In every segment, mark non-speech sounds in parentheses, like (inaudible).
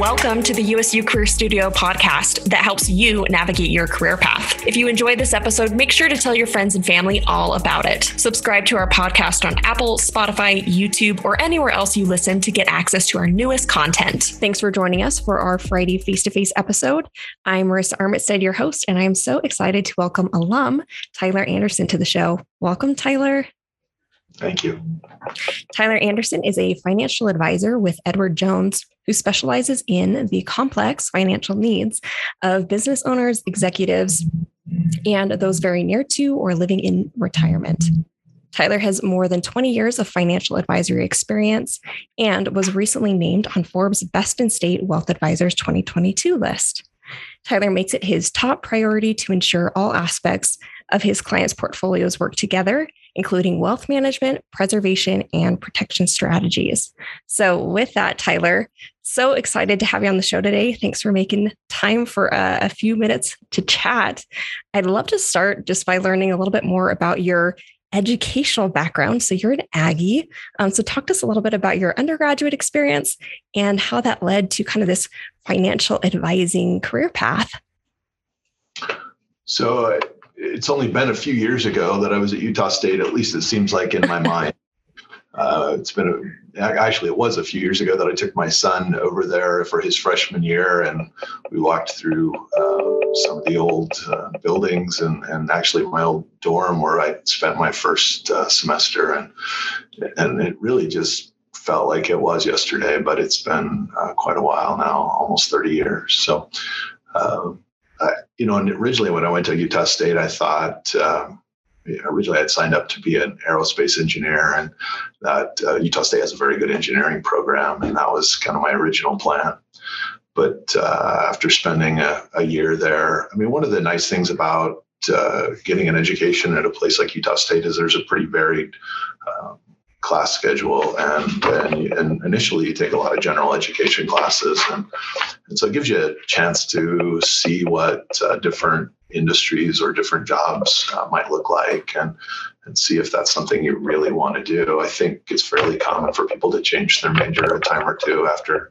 welcome to the USU Career Studio podcast that helps you navigate your career path. If you enjoyed this episode, make sure to tell your friends and family all about it. Subscribe to our podcast on Apple, Spotify, YouTube, or anywhere else you listen to get access to our newest content. Thanks for joining us for our Friday face to face episode. I'm Marissa Armitstead, your host, and I am so excited to welcome alum Tyler Anderson to the show. Welcome, Tyler. Thank you. Tyler Anderson is a financial advisor with Edward Jones, who specializes in the complex financial needs of business owners, executives, and those very near to or living in retirement. Tyler has more than 20 years of financial advisory experience and was recently named on Forbes Best in State Wealth Advisors 2022 list. Tyler makes it his top priority to ensure all aspects of his clients' portfolios work together including wealth management, preservation, and protection strategies. So, with that, Tyler, so excited to have you on the show today. Thanks for making time for a, a few minutes to chat. I'd love to start just by learning a little bit more about your educational background. So, you're an Aggie. Um, so, talk to us a little bit about your undergraduate experience and how that led to kind of this financial advising career path. So, it's only been a few years ago that I was at Utah State. At least it seems like in my (laughs) mind. Uh, it's been a, actually it was a few years ago that I took my son over there for his freshman year, and we walked through uh, some of the old uh, buildings and and actually my old dorm where I spent my first uh, semester, and and it really just felt like it was yesterday, but it's been uh, quite a while now, almost 30 years. So. Um, uh, you know, and originally when I went to Utah State, I thought um, originally I had signed up to be an aerospace engineer, and that uh, Utah State has a very good engineering program, and that was kind of my original plan. But uh, after spending a, a, year there, I mean, one of the nice things about uh, getting an education at a place like Utah State is there's a pretty varied um, class schedule and, and, and initially you take a lot of general education classes and, and so it gives you a chance to see what uh, different industries or different jobs uh, might look like and and see if that's something you really want to do. I think it's fairly common for people to change their major a time or two after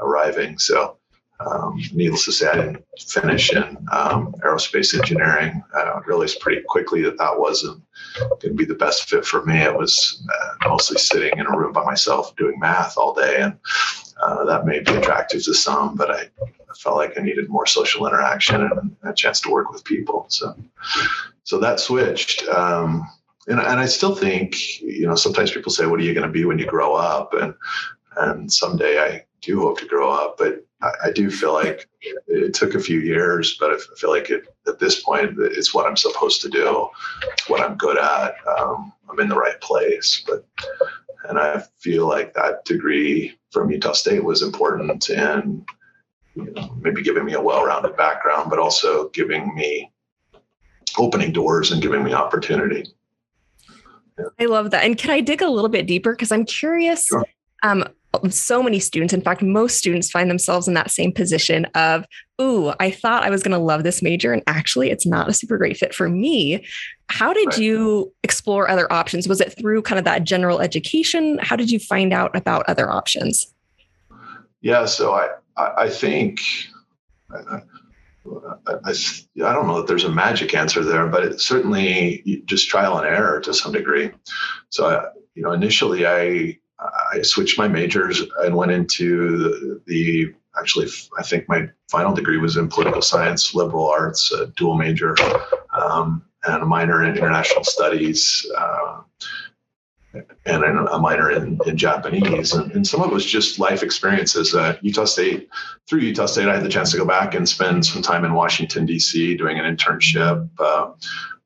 arriving. So um, needless to say, I didn't finish in um, aerospace engineering. I realized pretty quickly that that wasn't going to be the best fit for me. It was uh, mostly sitting in a room by myself doing math all day, and uh, that may be attractive to some, but I, felt like I needed more social interaction and a chance to work with people. So, so that switched. Um, and, and I still think, you know, sometimes people say, "What are you going to be when you grow up?" and and someday I do hope to grow up, but I, I, do feel like it took a few years, but I feel like it, at this point, it's what I'm supposed to do. It's what I'm good at. Um, I'm in the right place. But and I feel like that degree from Utah State was important in you know, maybe giving me a well-rounded background, but also giving me opening doors and giving me opportunity. Yeah. I love that. And can I dig a little bit deeper? Because I'm curious. Sure. Um, so many students, in fact, most students find themselves in that same position of, ooh, I thought I was going to love this major, and actually it's not a super great fit for me. How did right. you explore other options? Was it through kind of that general education? How did you find out about other options? Yeah, so I, I think. I, I, I, don't know that there's a magic answer there, but it's certainly just trial and error to some degree. So, I, you know, initially I I switched my majors and went into the, the, actually I think my final degree was in political science, liberal arts, a dual major, um, and a minor in international studies. Uh, and a minor in, in Japanese. And, and, some of it was just life experiences. Uh, Utah State, through Utah State, I had the chance to go back and spend some time in Washington, D.C., doing an internship uh,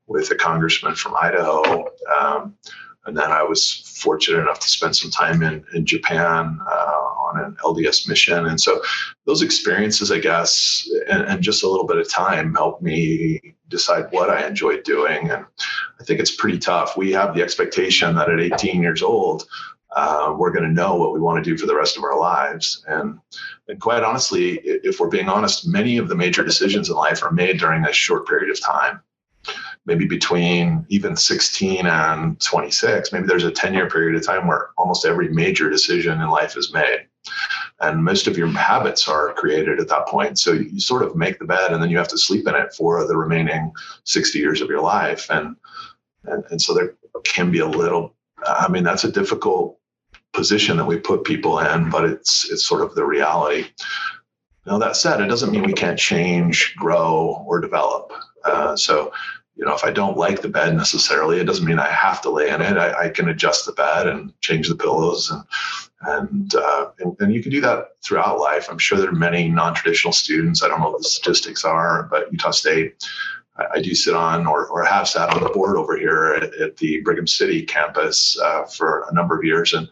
with a congressman from Idaho. Um, and then I was fortunate enough to spend some time in, in Japan uh, on an LDS mission. And so those experiences, I guess, and, and, just a little bit of time helped me decide what I enjoyed doing. And I think it's pretty tough. We have the expectation that at 18 years old, uh, we're going to know what we want to do for the rest of our lives. And, and quite honestly, if we're being honest, many of the major decisions in life are made during a short period of time maybe between even 16 and 26, maybe there's a 10 year period of time where almost every major decision in life is made. and most of your habits are created at that point. So you sort of make the bed, and then you have to sleep in it for the remaining 60 years of your life. And and, and so there can be a little. I mean, that's a difficult position that we put people in, but it's it's sort of the reality. Now that said, it doesn't mean we can't change, grow, or develop. Uh, so you know, if I don't like the bed necessarily, it doesn't mean I have to lay in it. I, I can adjust the bed and change the pillows, and and, uh, and, and you can do that throughout life. I'm sure there are many non-traditional students. I don't know what the statistics are, but Utah State, I, I do sit on or or have sat on the board over here at, at the Brigham City campus uh, for a number of years, and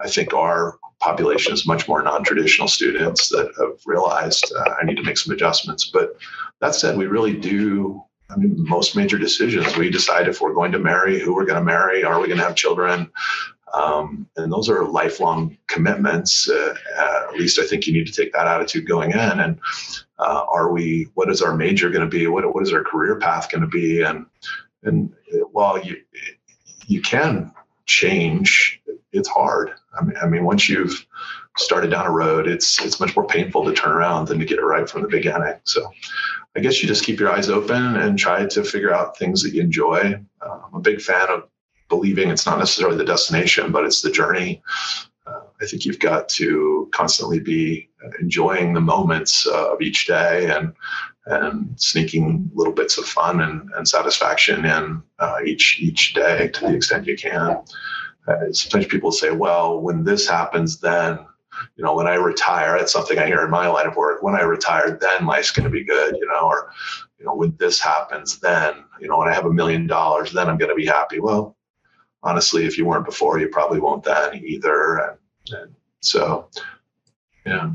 I think our population is much more non-traditional students that have realized uh, I need to make some adjustments. But that said, we really do I mean, most major decisions, we decide if we're going to marry, who we're going to marry, are we going to have children? Um, and those are lifelong commitments. Uh, uh, at least I think you need to take that attitude going in. And uh, are we? What is our major going to be? What what is our career path going to be? And and while you you can change, it's hard. I mean, I mean, once you've started down a road, it's it's much more painful to turn around than to get it right from the beginning. So I guess you just keep your eyes open and try to figure out things that you enjoy. Uh, I'm a big fan of believing it's not necessarily the destination, but it's the journey. Uh, I think you've got to constantly be enjoying the moments uh, of each day and and sneaking little bits of fun and, and satisfaction in uh, each each day to the extent you can. Uh, sometimes people say, "Well, when this happens, then." You know, when I retire, that's something I hear in my line of work. When I retire, then life's going to be good, you know, or, you know, when this happens, then, you know, when I have a million dollars, then I'm going to be happy. Well, honestly, if you weren't before, you probably won't then either. And, and so, yeah.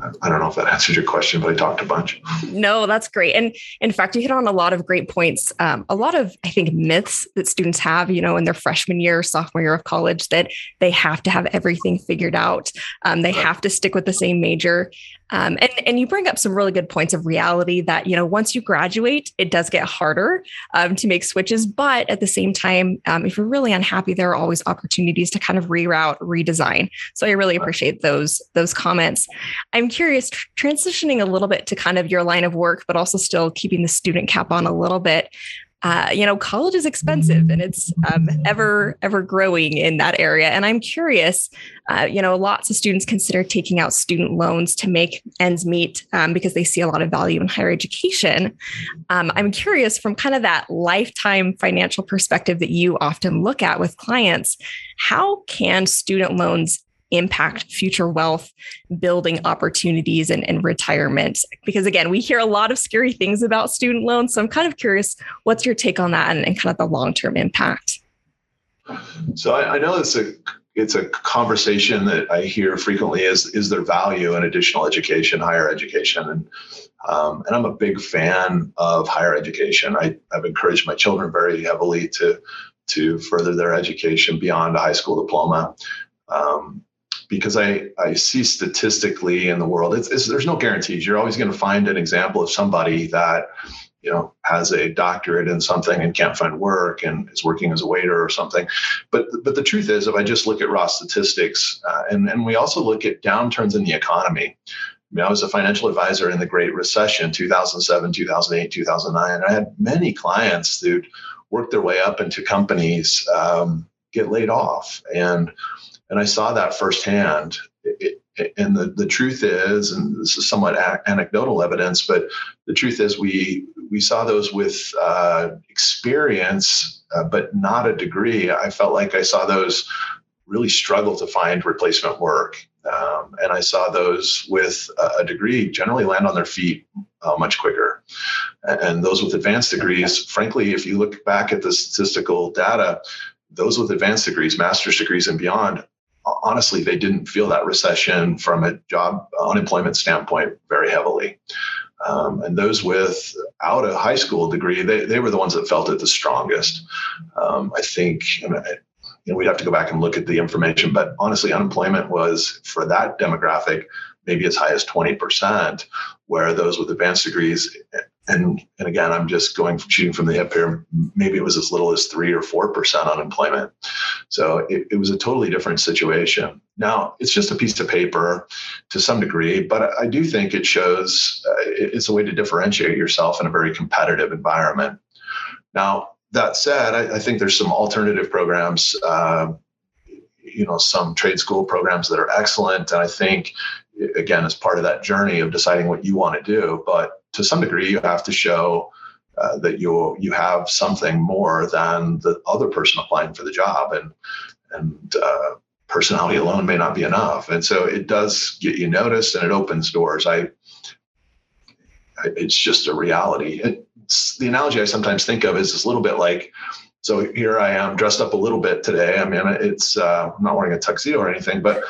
I don't know if that (laughs) answers your question, but I talked a bunch. No, that's great. And in fact, you hit on a lot of great points. Um, a lot of, I think, myths that students have, you know, in their freshman year, sophomore year of college, that they have to have everything figured out. Um, they have to stick with the same major. Um, and, and you bring up some really good points of reality that, you know, once you graduate, it does get harder um, to make switches. But at the same time, um, if you're really unhappy, there are always opportunities to kind of reroute, redesign. So I really appreciate those, those comments. I'm curious, transitioning a little bit to kind of your line of work, but also still keeping the student cap on a little bit uh, you know, college is expensive and it's um, ever, ever growing in that area. And I'm curious, uh, you know, lots of students consider taking out student loans to make ends meet um, because they see a lot of value in higher education. Um, I'm curious from kind of that lifetime financial perspective that you often look at with clients, how can student loans impact future wealth building opportunities and, and retirement. Because again we hear a lot of scary things about student loans so i'm kind of curious what's your take on that and, and kind of the long-term impact? So I, I, know it's a it's a conversation that i hear frequently is is there value in additional education higher education? And um, and i'm a big fan of higher education. I, i've encouraged my children very heavily to to further their education beyond a high school diploma. Um, because I, I see statistically in the world, it's, it's, there's no guarantees. You're always going to find an example of somebody that, you know, has a doctorate in something and can't find work and is working as a waiter or something. But but the truth is, if I just look at raw statistics, uh, and and we also look at downturns in the economy. I mean, I was a financial advisor in the Great Recession, 2007, 2008, 2009. I had many clients who'd worked their way up into companies um, get laid off, and and I saw that firsthand. It, it, and the, the truth is, and this is somewhat a- anecdotal evidence, but the truth is, we we saw those with uh, experience, uh, but not a degree. I felt like I saw those really struggle to find replacement work, um, and I saw those with a degree generally land on their feet uh, much quicker. And those with advanced degrees, frankly, if you look back at the statistical data, those with advanced degrees, master's degrees, and beyond honestly, they didn't feel that recession from a job unemployment standpoint very heavily. Um, and those without a high school degree, they, they were the ones that felt it the strongest. Um, I think you know, we'd have to go back and look at the information, but honestly, unemployment was for that demographic maybe as high as 20%, where those with advanced degrees and and again, I'm just going shooting from the hip here. Maybe it was as little as three or four percent unemployment. So it, it was a totally different situation. Now it's just a piece of paper to some degree, but I do think it shows uh, it's a way to differentiate yourself in a very competitive environment. Now that said, I, I think there's some alternative programs. Uh, you know some trade school programs that are excellent and i think again as part of that journey of deciding what you want to do but to some degree you have to show uh, that you you have something more than the other person applying for the job and and uh, personality alone may not be enough. And so it does get you noticed and it opens doors. I, I it's just a reality. It's, the analogy i sometimes think of is this little bit like so here i am dressed up a little bit today. I mean it's uh, i'm not wearing a tuxedo or anything but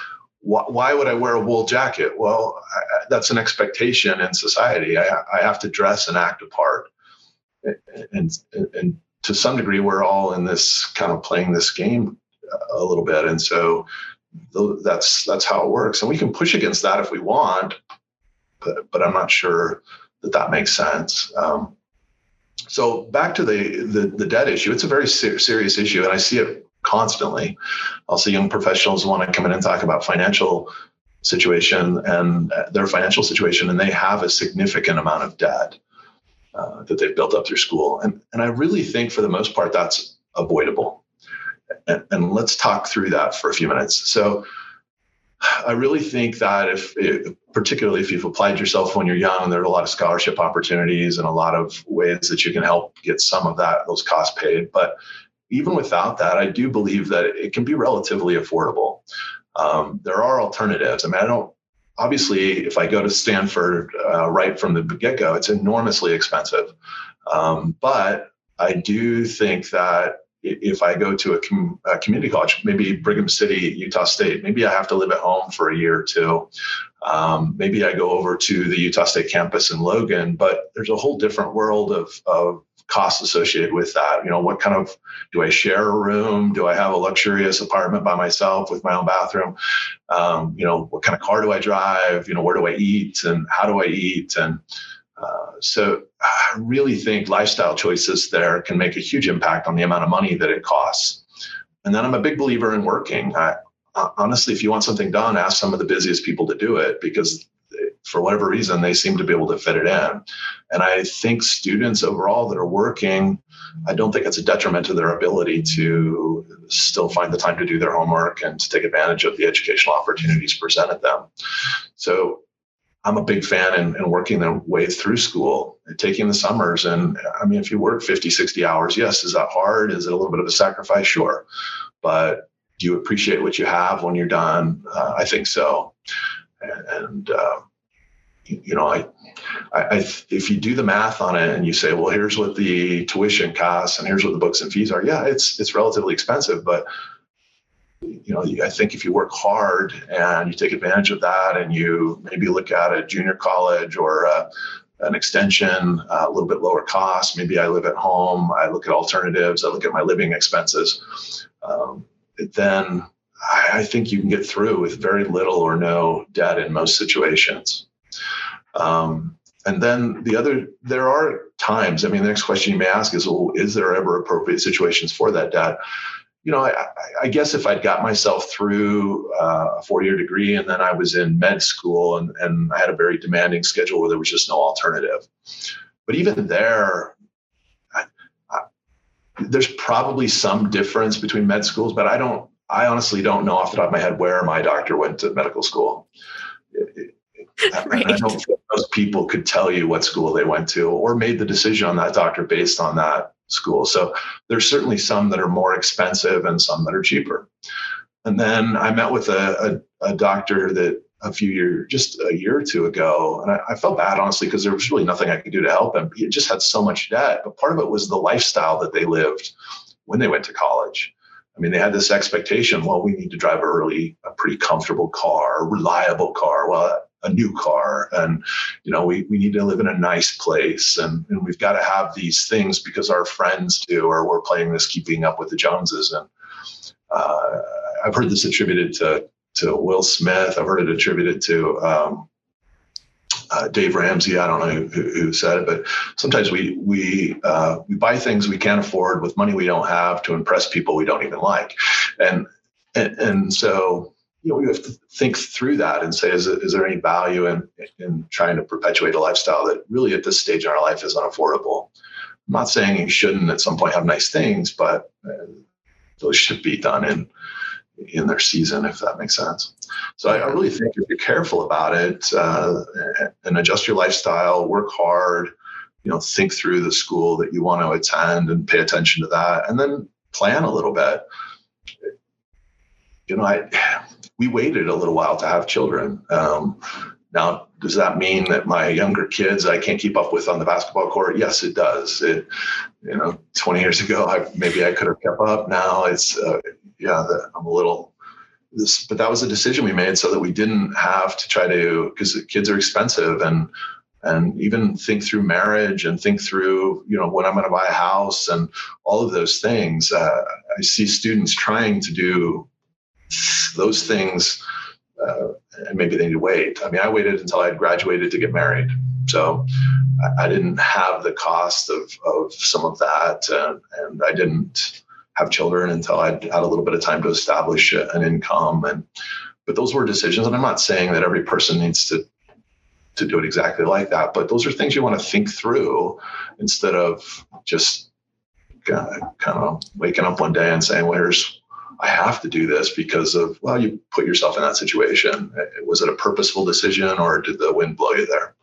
why would I wear a wool jacket? Well, I, that's an expectation in society. I, I have to dress and act a part. And, and, and to some degree, we're all in this kind of playing this game a little bit. And so that's, that's how it works. And we can push against that if we want, but, but I'm not sure that that makes sense. Um, so back to the, the, the debt issue, it's a very ser- serious issue, and I see it constantly. Also, young professionals want to come in and talk about financial situation and their financial situation, and they have a significant amount of debt uh, that they've built up through school. And, and I really think, for the most part, that's avoidable. And, and let's talk through that for a few minutes. So, I really think that if, particularly if you've applied yourself when you're young, there are a lot of scholarship opportunities and a lot of ways that you can help get some of that those costs paid. But even without that, I do believe that it can be relatively affordable. Um, there are alternatives. I mean, I don't, obviously, if I go to Stanford uh, right from the get go, it's enormously expensive. Um, but I do think that if I go to a, com- a, community college, maybe Brigham City, Utah State, maybe I have to live at home for a year or two. Um, maybe I go over to the Utah State campus in Logan, but there's a whole different world of, of costs associated with that. You know, what kind of do I share a room? Do I have a luxurious apartment by myself with my own bathroom? Um, you know, what kind of car do I drive? You know, where do I eat and how do I eat? And uh, so I really think lifestyle choices there can make a huge impact on the amount of money that it costs. And then I'm a big believer in working. I, honestly, if you want something done, ask some of the busiest people to do it because for whatever reason, they seem to be able to fit it in. And I think students overall that are working, I don't think it's a detriment to their ability to still find the time to do their homework and to take advantage of the educational opportunities presented them. So I'm a big fan in, in working their way through school, taking the summers. And I mean, if you work 50, 60 hours, yes, is that hard? Is it a little bit of a sacrifice? Sure. But do you appreciate what you have when you're done? Uh, I think so. And, and uh, you know, I, I, if you do the math on it and you say, well, here's what the tuition costs and here's what the books and fees are, yeah, it's it's relatively expensive, but you know, I think if you work hard and you take advantage of that, and you maybe look at a junior college or a, an extension, uh, a little bit lower cost. Maybe I live at home. I look at alternatives. I look at my living expenses. Um, then I, I think you can get through with very little or no debt in most situations. Um, and then the other, there are times, I mean, the next question you may ask is, well, is there ever appropriate situations for that Dad? You know, I, I guess if I'd got myself through uh, a four year degree and then I was in med school and, and I had a very demanding schedule where there was just no alternative. But even there, I, I, there's probably some difference between med schools, but I don't, I honestly don't know off the top of my head where my doctor went to medical school. It, right. I don't think most people could tell you what school they went to or made the decision on that doctor based on that school. So there's certainly some that are more expensive and some that are cheaper. And then I met with a, a, a doctor that a few years, just a year or two ago, and I, I felt bad honestly because there was really nothing I could do to help him. He just had so much debt, but part of it was the lifestyle that they lived when they went to college. I mean, they had this expectation. Well, we need to drive a really a pretty comfortable car, a reliable car. Well, a new car and you know we, we need to live in a nice place and, and we've got to have these things because our friends do or we're playing this keeping up with the joneses and uh, i've heard this attributed to to will smith. I've heard it attributed to um, uh, Dave Ramsey, I don't know who, who, said it, but sometimes we we uh, we buy things we can't afford with money we don't have to impress people we don't even like, and and, and so you know we have to think through that and say is, is there any value in in trying to perpetuate a lifestyle that really at this stage in our life is unaffordable. I'm not saying you shouldn't at some point have nice things, but uh, those should be done in in their season, if that makes sense. So I, I really think if you're careful about it uh, and adjust your lifestyle, work hard, you know, think through the school that you want to attend and pay attention to that, and then plan a little bit. You know, I we waited a little while to have children. Um, now, does that mean that my younger kids I can't keep up with on the basketball court? Yes, it does. It, you know, 20 years ago, I, maybe I could have kept up. Now it's, uh, yeah, I'm a little. This, but that was a decision we made so that we didn't have to try to because kids are expensive and and even think through marriage and think through you know when i'm going to buy a house and all of those things uh, i see students trying to do those things uh, and maybe they need to wait. I mean, I waited until I had graduated to get married. So I, didn't have the cost of, of some of that. And, and I didn't have children until I'd had a little bit of time to establish an income. And, but those were decisions. And I'm not saying that every person needs to, to do it exactly like that, but those are things you want to think through instead of just kind of waking up one day and saying, well, I have to do this because of, well, you put yourself in that situation. Was it a purposeful decision or did the wind blow you there?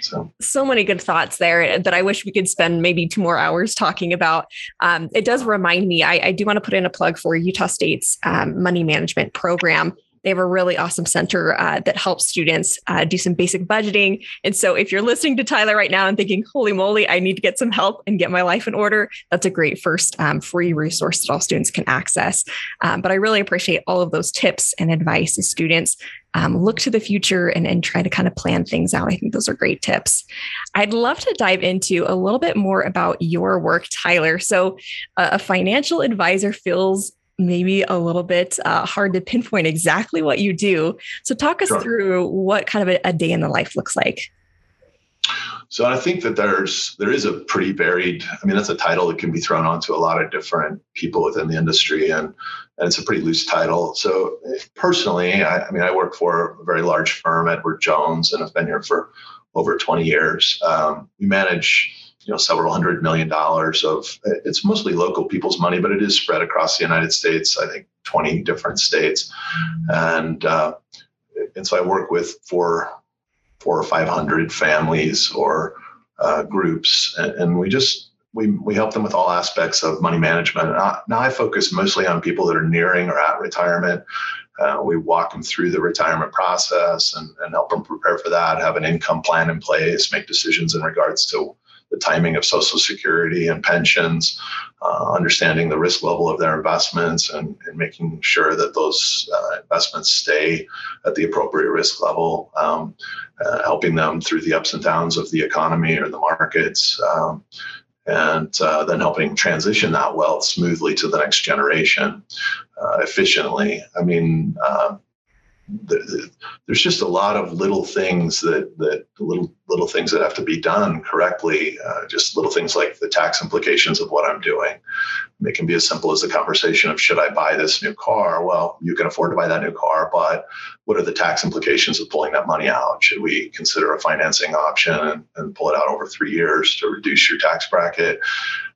So. so many good thoughts there that I wish we could spend maybe two more hours talking about. Um, it does remind me, I, I, do want to put in a plug for Utah State's um, money management program. They have a really awesome center uh, that helps students uh, do some basic budgeting. And so, if you're listening to Tyler right now and thinking, holy moly, I need to get some help and get my life in order, that's a great first um, free resource that all students can access. Um, but I really appreciate all of those tips and advice as students um, look to the future and, and try to kind of plan things out. I think those are great tips. I'd love to dive into a little bit more about your work, Tyler. So, uh, a financial advisor feels maybe a little bit uh, hard to pinpoint exactly what you do. So, talk us sure. through what kind of a, a, day in the life looks like. So, I think that there's there is a pretty varied. I mean, that's a title that can be thrown onto a lot of different people within the industry, and and it's a pretty loose title. So, personally, I, I mean, I work for a very large firm, Edward Jones, and I've been here for over 20 years. Um, we manage you know several hundred million dollars of it's mostly local people's money, but it is spread across the United States. I think 20 different states, and uh, and so I work with four four or five hundred families or uh, groups, and, and, we just we we help them with all aspects of money management. I, now I focus mostly on people that are nearing or at retirement. Uh, we walk them through the retirement process and, and help them prepare for that, have an income plan in place, make decisions in regards to the timing of Social Security and pensions, uh, understanding the risk level of their investments, and, and making sure that those uh, investments stay at the appropriate risk level, um, uh, helping them through the ups and downs of the economy or the markets. Um, and uh, then helping transition that wealth smoothly to the next generation uh, efficiently. I mean, uh, there's just a lot of little things that that little little things that have to be done correctly. Uh, just little things like the tax implications of what I'm doing. It can be as simple as the conversation of should I buy this new car? Well, you can afford to buy that new car, but what are the tax implications of pulling that money out? Should we consider a financing option and, and pull it out over three years to reduce your tax bracket?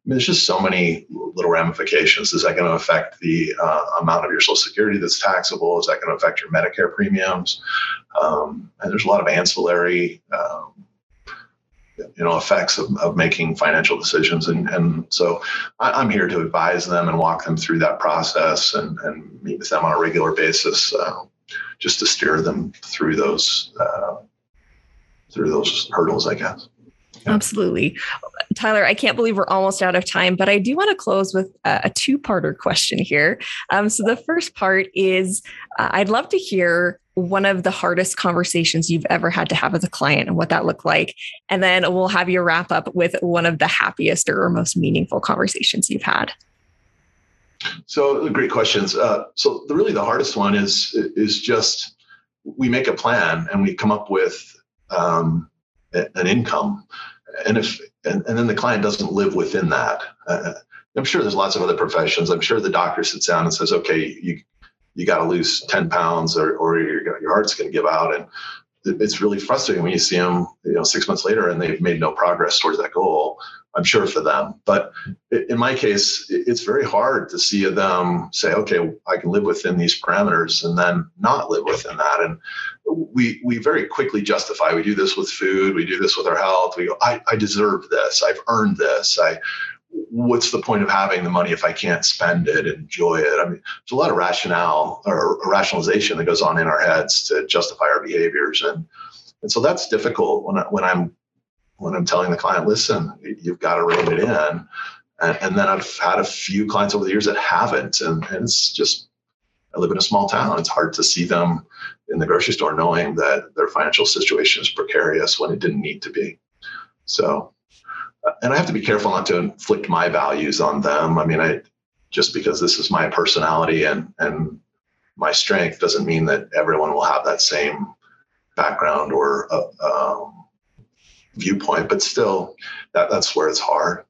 I mean, there's just so many little ramifications. Is that going to affect the uh, amount of your Social Security that's taxable? Is that going to affect your Medicare premiums? Um, and there's a lot of ancillary, um, you know, effects of, of making financial decisions. And, and so I, am here to advise them and walk them through that process and, and meet with them on a regular basis, uh, just to steer them through those uh, through those hurdles, I guess. Absolutely. Tyler, I can't believe we're almost out of time, but I do want to close with a, a two parter question here. Um, so, the first part is uh, I'd love to hear one of the hardest conversations you've ever had to have with a client and what that looked like. And then we'll have you wrap up with one of the happiest or most meaningful conversations you've had. So, great questions. Uh, so, the, really the hardest one is is just we make a plan and we come up with um, an income, and if and, and then the client doesn't live within that. Uh, I'm sure there's lots of other professions. I'm sure the doctor sits down and says, "Okay, you you got to lose 10 pounds, or or your your heart's going to give out." And it's really frustrating when you see them, you know, six months later and they've made no progress towards that goal. I'm sure for them, but in my case, it's very hard to see them say, "Okay, I can live within these parameters," and then not live within that. And we we very quickly justify. We do this with food. We do this with our health. We go, "I, I deserve this. I've earned this. I." What's the point of having the money if I can't spend it, enjoy it? I mean, there's a lot of rationale or rationalization that goes on in our heads to justify our behaviors, and and so that's difficult when I, when I'm when I'm telling the client, listen, you've got to rein it in. And, and then I've had a few clients over the years that haven't, and, and it's just I live in a small town. It's hard to see them in the grocery store knowing that their financial situation is precarious when it didn't need to be. So, and I have to be careful not to inflict my values on them. I mean, I just because this is my personality and and my strength doesn't mean that everyone will have that same background or uh, um, viewpoint, but still, that, that's where it's hard.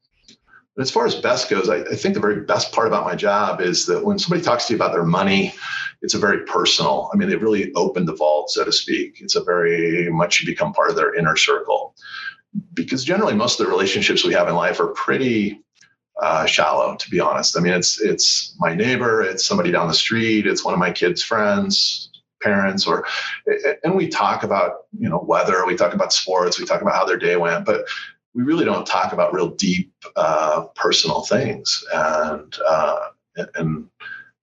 But as far as best goes, I, I, think the very best part about my job is that when somebody talks to you about their money, it's a very personal. I mean, they really open the vault, so to speak. It's a very much you become part of their inner circle. Because generally, most of the relationships we have in life are pretty uh, shallow, to be honest. I mean, it's it's my neighbor, it's somebody down the street, it's one of my kids' friends, parents or and we talk about you know weather we talk about sports we talk about how their day went but we really don't talk about real deep uh, personal things and uh, and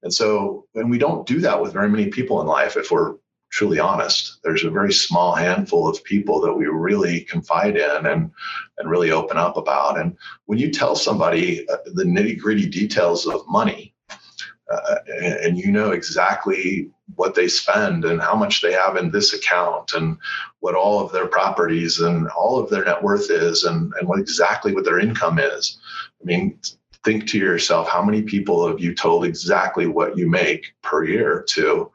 and so and we don't do that with very many people in life if we're truly honest there's a very small handful of people that we really confide in and and really open up about and when you tell somebody uh, the nitty gritty details of money uh, and, and you know exactly what they spend and how much they have in this account and what all of their properties and all of their net worth is and, and what exactly what their income is. I mean, think to yourself, how many people have you told exactly what you make per year to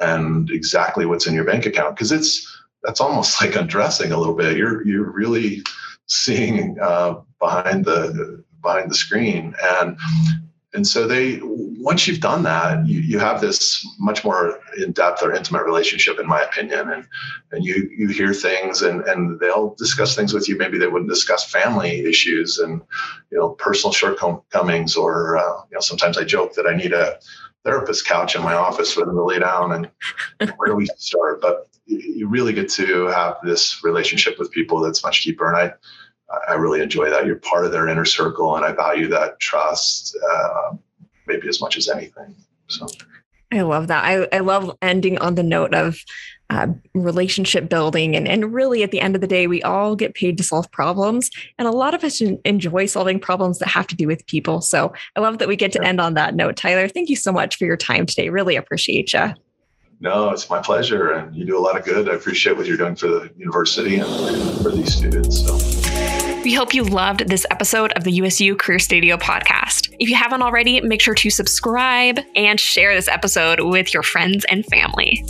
and exactly what's in your bank account? Because it's that's almost (laughs) like undressing a little bit. You're you're really seeing uh, behind the behind the screen and and so they once you've done that you, you have this much more in-depth or intimate relationship in my opinion and and you you hear things and and they'll discuss things with you maybe they wouldn't discuss family issues and you know personal shortcomings or uh, you know sometimes i joke that i need a therapist couch in my office for them to lay down and where do we start but you really get to have this relationship with people that's much deeper and i I really enjoy that. You're part of their inner circle, and I value that trust uh, maybe as much as anything. So. I love that. I, I love ending on the note of uh, relationship building. And, and really, at the end of the day, we all get paid to solve problems. And a lot of us enjoy solving problems that have to do with people. So I love that we get to end on that note. Tyler, thank you so much for your time today. Really appreciate you. No, it's my pleasure. And you do a lot of good. I appreciate what you're doing for the university and for these students. So. We hope you loved this episode of the USU Career Studio podcast. If you haven't already, make sure to subscribe and share this episode with your friends and family.